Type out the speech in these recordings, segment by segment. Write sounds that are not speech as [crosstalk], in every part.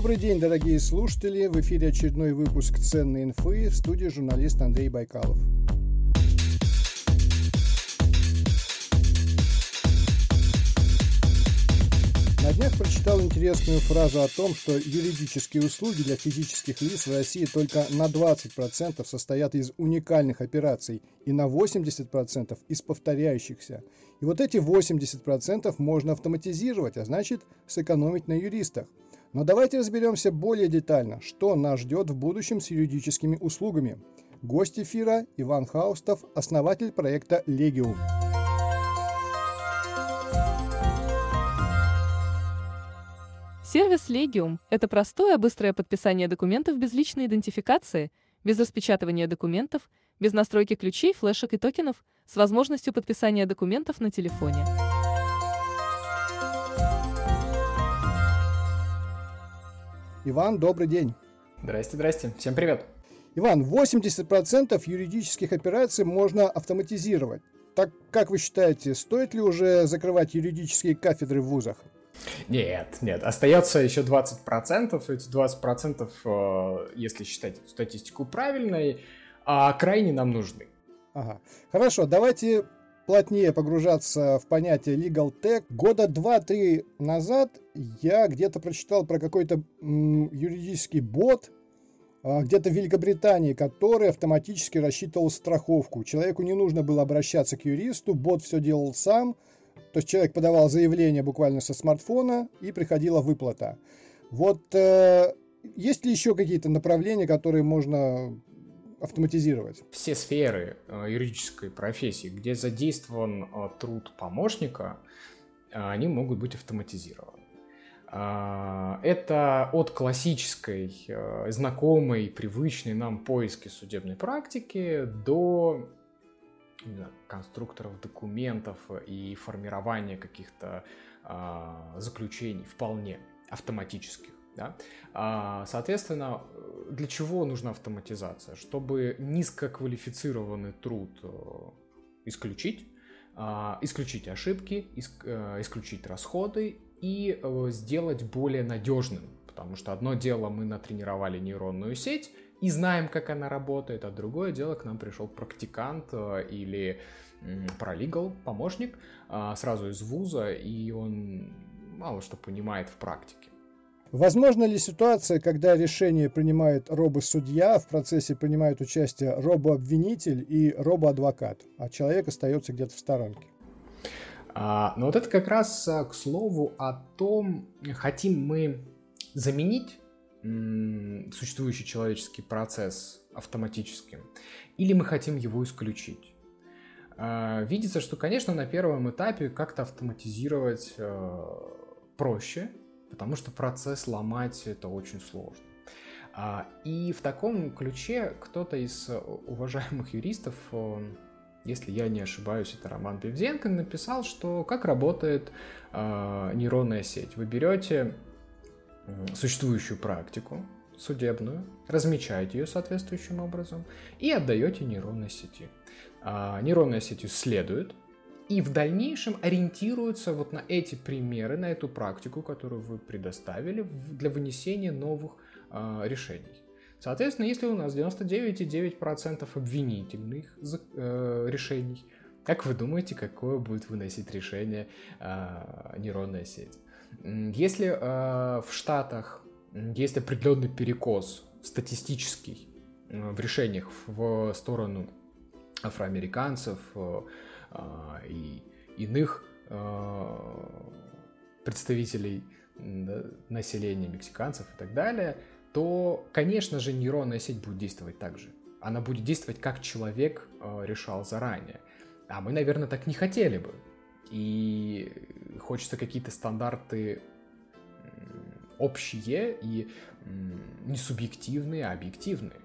Добрый день, дорогие слушатели! В эфире очередной выпуск «Ценной инфы» в студии журналист Андрей Байкалов. На днях прочитал интересную фразу о том, что юридические услуги для физических лиц в России только на 20% состоят из уникальных операций и на 80% из повторяющихся. И вот эти 80% можно автоматизировать, а значит сэкономить на юристах. Но давайте разберемся более детально, что нас ждет в будущем с юридическими услугами. Гость эфира Иван Хаустов, основатель проекта «Легиум». Сервис Legium – это простое, быстрое подписание документов без личной идентификации, без распечатывания документов, без настройки ключей, флешек и токенов, с возможностью подписания документов на телефоне. Иван, добрый день. Здрасте, здрасте. Всем привет. Иван, 80% юридических операций можно автоматизировать. Так как вы считаете, стоит ли уже закрывать юридические кафедры в вузах? Нет, нет, остается еще 20%. Эти 20%, э, если считать статистику правильной, а крайне нам нужны. Ага. Хорошо, давайте плотнее погружаться в понятие legal tech. Года два-три назад я где-то прочитал про какой-то юридический бот, а, где-то в Великобритании, который автоматически рассчитывал страховку. Человеку не нужно было обращаться к юристу, бот все делал сам. То есть человек подавал заявление буквально со смартфона и приходила выплата. Вот э, есть ли еще какие-то направления, которые можно автоматизировать? Все сферы э, юридической профессии, где задействован э, труд помощника, э, они могут быть автоматизированы. Это от классической, знакомой, привычной нам поиски судебной практики до конструкторов документов и формирования каких-то заключений вполне автоматических. Да? А, соответственно, для чего нужна автоматизация? Чтобы низкоквалифицированный труд э, исключить, а, исключить ошибки, э, исключить расходы и э, сделать более надежным. Потому что одно дело мы натренировали нейронную сеть и знаем, как она работает, а другое дело к нам пришел практикант или паралигал, помощник сразу из вуза, и он мало что понимает в практике. Возможно ли ситуация, когда решение принимает робо-судья, в процессе принимают участие робо-обвинитель и робо-адвокат, а человек остается где-то в сторонке? А, ну вот это как раз а, к слову о том, хотим мы заменить существующий человеческий процесс автоматическим, или мы хотим его исключить. А, видится, что, конечно, на первом этапе как-то автоматизировать а, проще, потому что процесс ломать это очень сложно. А, и в таком ключе кто-то из уважаемых юристов, э, если я не ошибаюсь, это Роман Бевзенко, написал, что как работает а, нейронная сеть. Вы берете существующую практику судебную, размечаете ее соответствующим образом и отдаете нейронной сети. А, нейронная сеть исследует, и в дальнейшем ориентируются вот на эти примеры, на эту практику, которую вы предоставили для вынесения новых э, решений. Соответственно, если у нас 99,9% обвинительных э, решений, как вы думаете, какое будет выносить решение э, нейронная сеть? Если э, в Штатах есть определенный перекос статистический э, в решениях в сторону афроамериканцев, э, и иных а, представителей населения, мексиканцев и так далее, то, конечно же, нейронная сеть будет действовать так же. Она будет действовать, как человек а, решал заранее. А мы, наверное, так не хотели бы. И хочется какие-то стандарты общие и не субъективные, а объективные.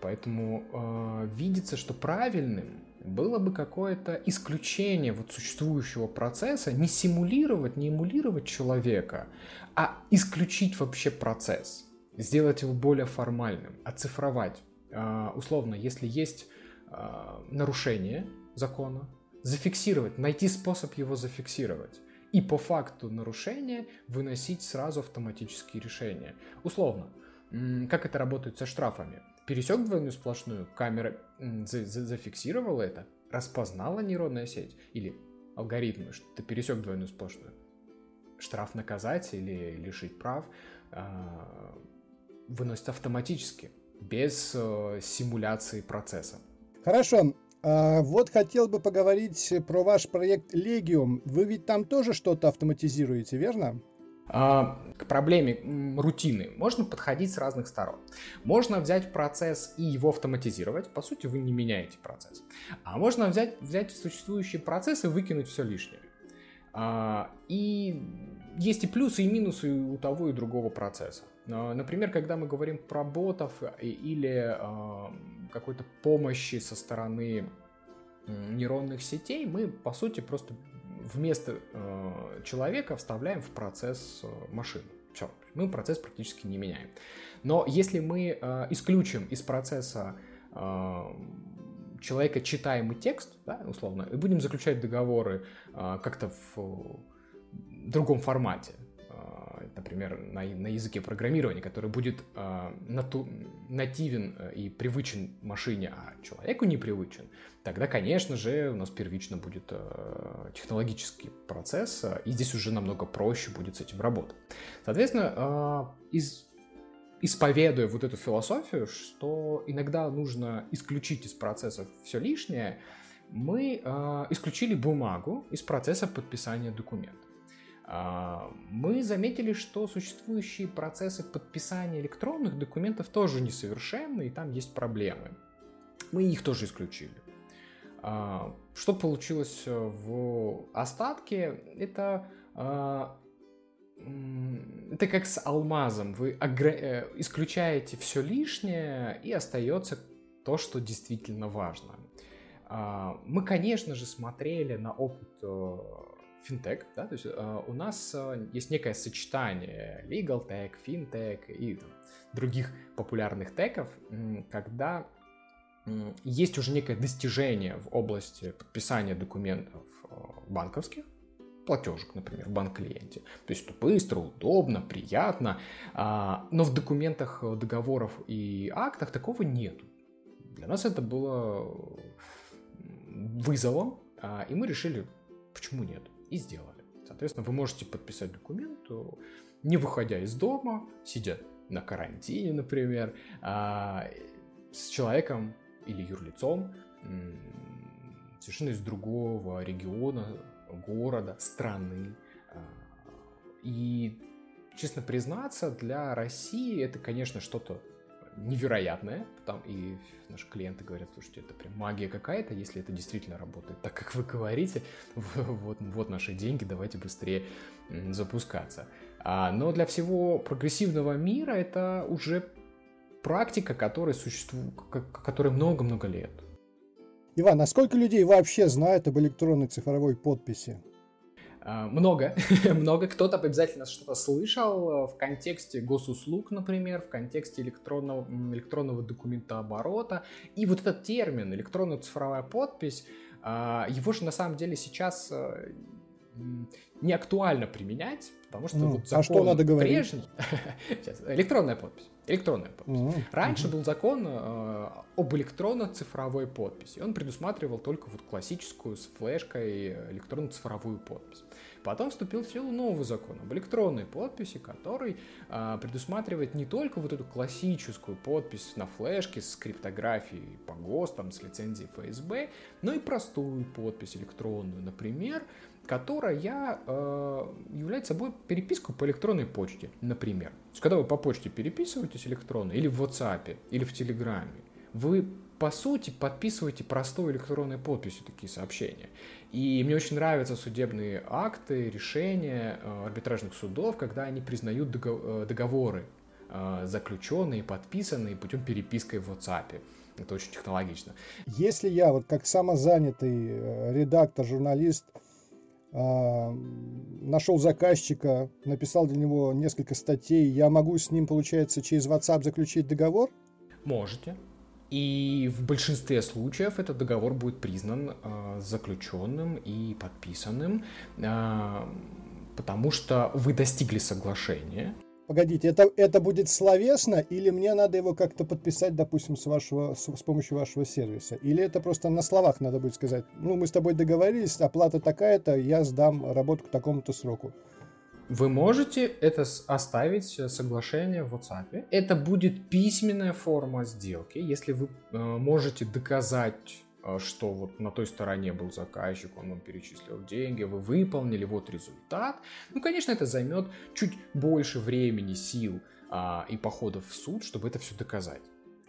Поэтому э, видится, что правильным было бы какое-то исключение вот существующего процесса, не симулировать, не эмулировать человека, а исключить вообще процесс, сделать его более формальным, оцифровать. А, условно, если есть а, нарушение закона, зафиксировать, найти способ его зафиксировать и по факту нарушения выносить сразу автоматические решения. Условно, как это работает со штрафами? Пересек двойную сплошную, камера за за зафиксировала это, распознала нейронная сеть или алгоритмы, что ты пересек двойную сплошную. Штраф наказать или лишить прав э, выносит автоматически, без э, симуляции процесса. Хорошо, а вот хотел бы поговорить про ваш проект Legium. Вы ведь там тоже что-то автоматизируете, верно? А, к проблеме рутины можно подходить с разных сторон. Можно взять процесс и его автоматизировать. По сути, вы не меняете процесс. А можно взять, взять существующий процесс и выкинуть все лишнее. А, и есть и плюсы, и минусы у того и другого процесса. Например, когда мы говорим про ботов или какой-то помощи со стороны нейронных сетей, мы, по сути, просто вместо э, человека вставляем в процесс э, машину. Все, мы процесс практически не меняем. Но если мы э, исключим из процесса э, человека читаемый текст, да, условно, и будем заключать договоры э, как-то в другом формате, например, на, на языке программирования, который будет э, нату, нативен э, и привычен машине, а человеку не привычен, тогда, конечно же, у нас первично будет э, технологический процесс, э, и здесь уже намного проще будет с этим работать. Соответственно, э, из исповедуя вот эту философию, что иногда нужно исключить из процесса все лишнее, мы э, исключили бумагу из процесса подписания документа. А, мы заметили, что существующие процессы подписания электронных документов тоже несовершенны, и там есть проблемы. Мы их тоже исключили. А, что получилось э, в остатке? Это, а, это как с алмазом. Вы э, исключаете все лишнее, и остается то, что действительно важно. Мы, конечно же, смотрели на опыт э, финтех, да, то есть э, у нас э, есть некое сочетание legal tech, fintech и там, других популярных теков, когда э, есть уже некое достижение в области подписания документов э, банковских, платежек, например, в банк-клиенте. То есть это быстро, удобно, приятно, а, но в документах, договоров и актах такого нету. Для нас это было вызовом, а, и мы решили, почему нет и сделали. Соответственно, вы можете подписать документ, не выходя из дома, сидя на карантине, например, а, с человеком или юрлицом совершенно из другого региона, города, страны. А, и, честно признаться, для России это, конечно, что-то невероятное, там и наши клиенты говорят, слушайте, это прям магия какая-то, если это действительно работает так, как вы говорите, [laughs] вот, вот наши деньги, давайте быстрее запускаться. А, но для всего прогрессивного мира это уже практика, которая существует, которой много-много лет. Иван, а сколько людей вообще знают об электронной цифровой подписи? А, много, [laughs] много. Кто-то обязательно что-то слышал э, в контексте госуслуг, например, в контексте электронного, электронного документооборота. И вот этот термин электронная цифровая подпись, а, его же на самом деле сейчас э, не актуально применять, потому что ну, вот закон а что надо говорить? прежний... [laughs] Сейчас, электронная подпись. Электронная подпись. Mm-hmm. Раньше был закон э, об электронно-цифровой подписи. Он предусматривал только вот классическую с флешкой электронно-цифровую подпись. Потом вступил в силу новый закон об электронной подписи, который э, предусматривает не только вот эту классическую подпись на флешке с криптографией по ГОСТам, с лицензией ФСБ, но и простую подпись электронную, например, которая э, является собой переписку по электронной почте, например. То есть, когда вы по почте переписываетесь электронно, или в WhatsApp, или в Телеграме, вы по сути подписываете простой электронной подписью такие сообщения. И мне очень нравятся судебные акты, решения э, арбитражных судов, когда они признают э, договоры, э, заключенные, подписанные путем переписки в WhatsApp. Это очень технологично. Если я вот как самозанятый редактор, журналист нашел заказчика, написал для него несколько статей, я могу с ним, получается, через WhatsApp заключить договор? Можете. И в большинстве случаев этот договор будет признан э, заключенным и подписанным, э, потому что вы достигли соглашения. Погодите, это, это будет словесно, или мне надо его как-то подписать, допустим, с, вашего, с, с помощью вашего сервиса? Или это просто на словах надо будет сказать, ну, мы с тобой договорились, оплата такая-то, я сдам работу к такому-то сроку? Вы можете это оставить соглашение в WhatsApp. Это будет письменная форма сделки. Если вы э, можете доказать, что вот на той стороне был заказчик, он вам перечислил деньги, вы выполнили, вот результат. Ну, конечно, это займет чуть больше времени, сил а, и походов в суд, чтобы это все доказать.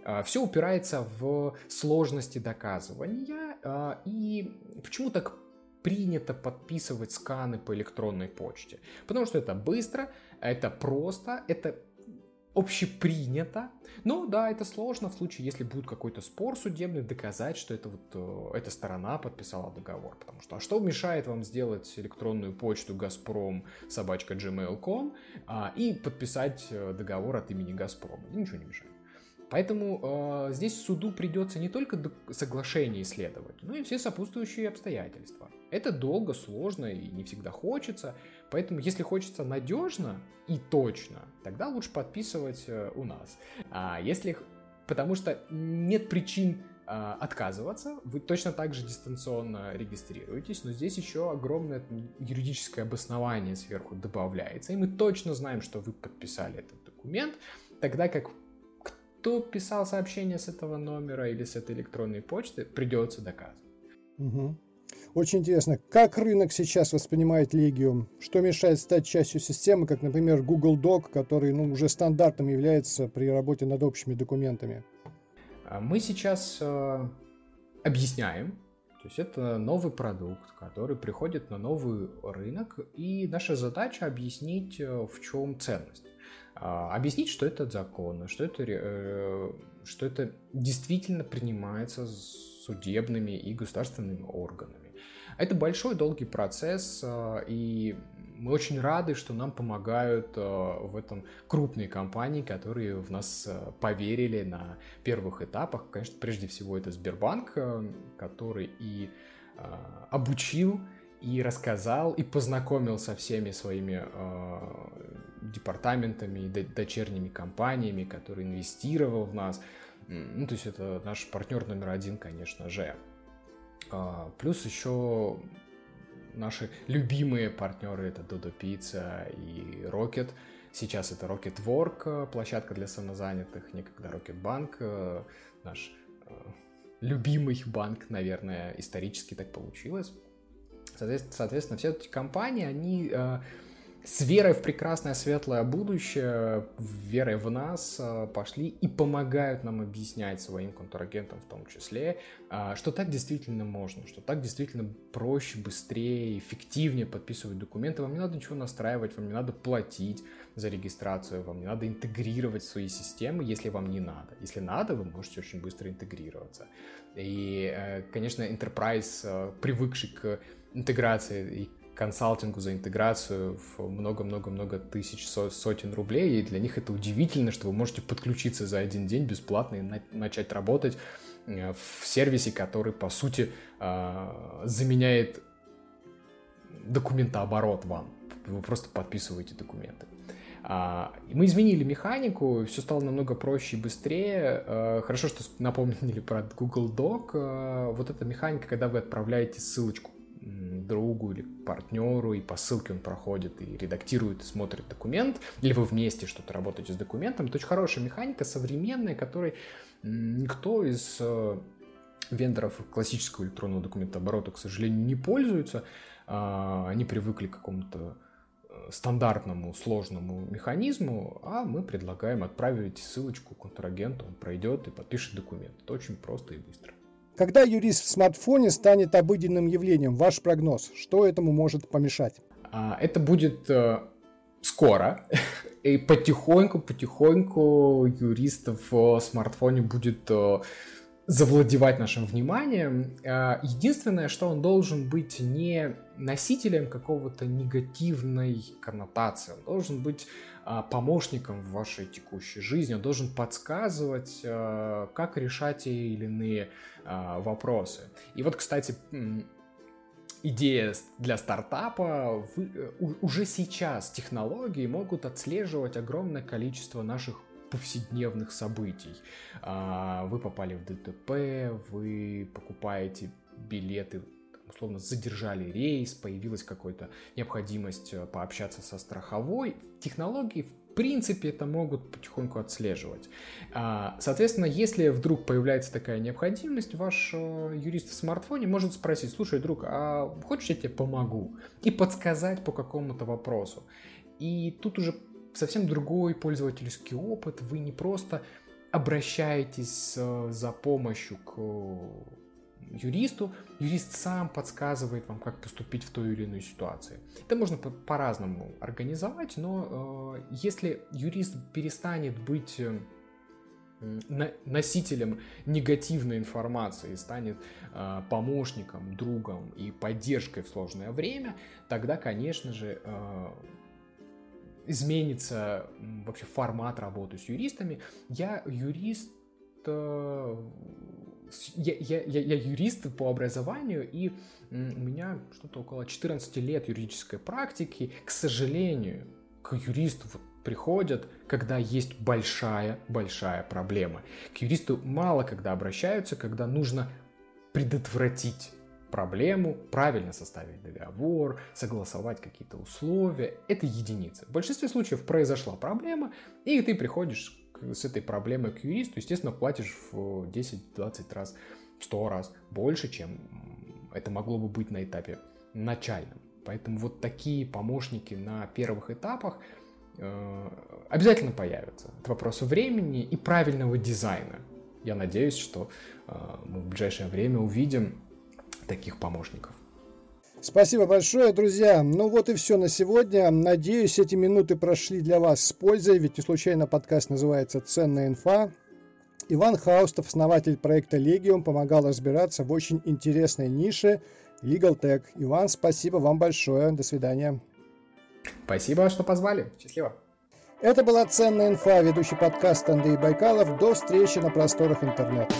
А, все упирается в сложности доказывания. А, и почему так принято подписывать сканы по электронной почте. Потому что это быстро, это просто, это общепринято. Но да, это сложно в случае, если будет какой-то спор судебный, доказать, что это вот э, эта сторона подписала договор. Потому что а что мешает вам сделать электронную почту Газпром собачка gmail.com а, и подписать э, договор от имени Газпрома? Ничего не мешает. Поэтому э, здесь суду придется не только соглашение исследовать, но и все сопутствующие обстоятельства. Это долго, сложно и не всегда хочется. Поэтому, если хочется надежно и точно, тогда лучше подписывать э, у нас. А если... Потому что нет причин э, отказываться, вы точно так же дистанционно регистрируетесь, но здесь еще огромное юридическое обоснование сверху добавляется, и мы точно знаем, что вы подписали этот документ, тогда как кто писал сообщение с этого номера или с этой электронной почты, придется доказывать. Угу. Очень интересно, как рынок сейчас воспринимает Legium? Что мешает стать частью системы, как, например, Google Doc, который ну, уже стандартом является при работе над общими документами? А мы сейчас э, объясняем, то есть это новый продукт, который приходит на новый рынок, и наша задача объяснить, э, в чем ценность. А, объяснить, что это законно, что это, э, что это действительно принимается судебными и государственными органами. Это большой долгий процесс, а, и мы очень рады, что нам помогают а, в этом крупные компании, которые в нас поверили на первых этапах. Конечно, прежде всего это Сбербанк, который и обучил и рассказал, и познакомил со всеми своими департаментами и дочерними компаниями, которые инвестировал в нас. Ну, то есть это наш партнер номер один, конечно же. А, плюс еще наши любимые партнеры это Dodo Pizza и Rocket. Сейчас это Rocket Work, площадка для самозанятых, некогда Rocket Bank, э, наш э, любимый банк, наверное, исторически так получилось. Соответственно, все эти компании, они э, с верой в прекрасное светлое будущее, верой в нас э, пошли и помогают нам объяснять своим контрагентам в том числе, э, что так действительно можно, что так действительно проще, быстрее, эффективнее подписывать документы. Вам не надо ничего настраивать, вам не надо платить за регистрацию, вам не надо интегрировать свои системы, если вам не надо. Если надо, вы можете очень быстро интегрироваться. И, э, конечно, Enterprise, привыкший к интеграции и консалтингу за интеграцию в много-много-много тысяч, сотен рублей, и для них это удивительно, что вы можете подключиться за один день бесплатно и начать работать э, в сервисе, который, по сути, а, заменяет документооборот вам. Вы просто подписываете документы. А, мы изменили механику, все стало намного проще и быстрее. А, хорошо, что напомнили про Google Doc. Вот эта механика, когда вы отправляете ссылочку другу или партнеру, и по ссылке он проходит и редактирует, и смотрит документ, или вы вместе что-то работаете с документом. Это очень хорошая механика, современная, которой никто из э, вендоров классического электронного документооборота, к сожалению, не пользуются. А, они привыкли к какому-то э, стандартному сложному механизму, а мы предлагаем отправить ссылочку контрагенту, он пройдет и подпишет документ. Это очень просто и быстро. Когда юрист в смартфоне станет обыденным явлением? Ваш прогноз, что этому может помешать? А, это будет э, скоро. [laughs] И потихоньку-потихоньку юристов в смартфоне будет э, завладевать нашим вниманием. Э, единственное, что он должен быть не носителем какого-то негативной коннотации, он должен быть а, помощником в вашей текущей жизни, он должен подсказывать, а, как решать те или иные а, вопросы. И вот, кстати, идея для стартапа, э, уже сейчас технологии могут отслеживать огромное количество наших повседневных событий. Вы попали в ДТП, вы покупаете билеты условно задержали рейс, появилась какая-то необходимость э, пообщаться со страховой. Технологии, в принципе, это могут потихоньку отслеживать. А, соответственно, если вдруг появляется такая необходимость, ваш э, юрист в смартфоне может спросить, слушай, друг, а хочешь я тебе помогу? И подсказать по какому-то вопросу. И тут уже совсем другой пользовательский опыт. Вы не просто обращаетесь э, за помощью к юристу, юрист сам подсказывает вам, как поступить в той или иной ситуации. Это можно по-разному организовать, но э, если юрист перестанет быть э, носителем негативной информации, станет э, помощником, другом и поддержкой в сложное время, тогда, конечно же, э, изменится вообще формат работы с юристами. Я юрист э, я, я, я, я юрист по образованию, и у меня что-то около 14 лет юридической практики. К сожалению, к юристу вот приходят, когда есть большая-большая проблема. К юристу мало когда обращаются, когда нужно предотвратить проблему, правильно составить договор, согласовать какие-то условия. Это единицы. В большинстве случаев произошла проблема, и ты приходишь с этой проблемой к юристу, естественно, платишь в 10-20 раз, 100 раз больше, чем это могло бы быть на этапе начальном. Поэтому вот такие помощники на первых этапах э, обязательно появятся. Это вопрос времени и правильного дизайна. Я надеюсь, что э, мы в ближайшее время увидим таких помощников. Спасибо большое, друзья. Ну вот и все на сегодня. Надеюсь, эти минуты прошли для вас с пользой, ведь не случайно подкаст называется «Ценная инфа». Иван Хаустов, основатель проекта Legium, помогал разбираться в очень интересной нише Legal Tech. Иван, спасибо вам большое. До свидания. Спасибо, что позвали. Счастливо. Это была «Ценная инфа», ведущий подкаст Андрей Байкалов. До встречи на просторах интернета.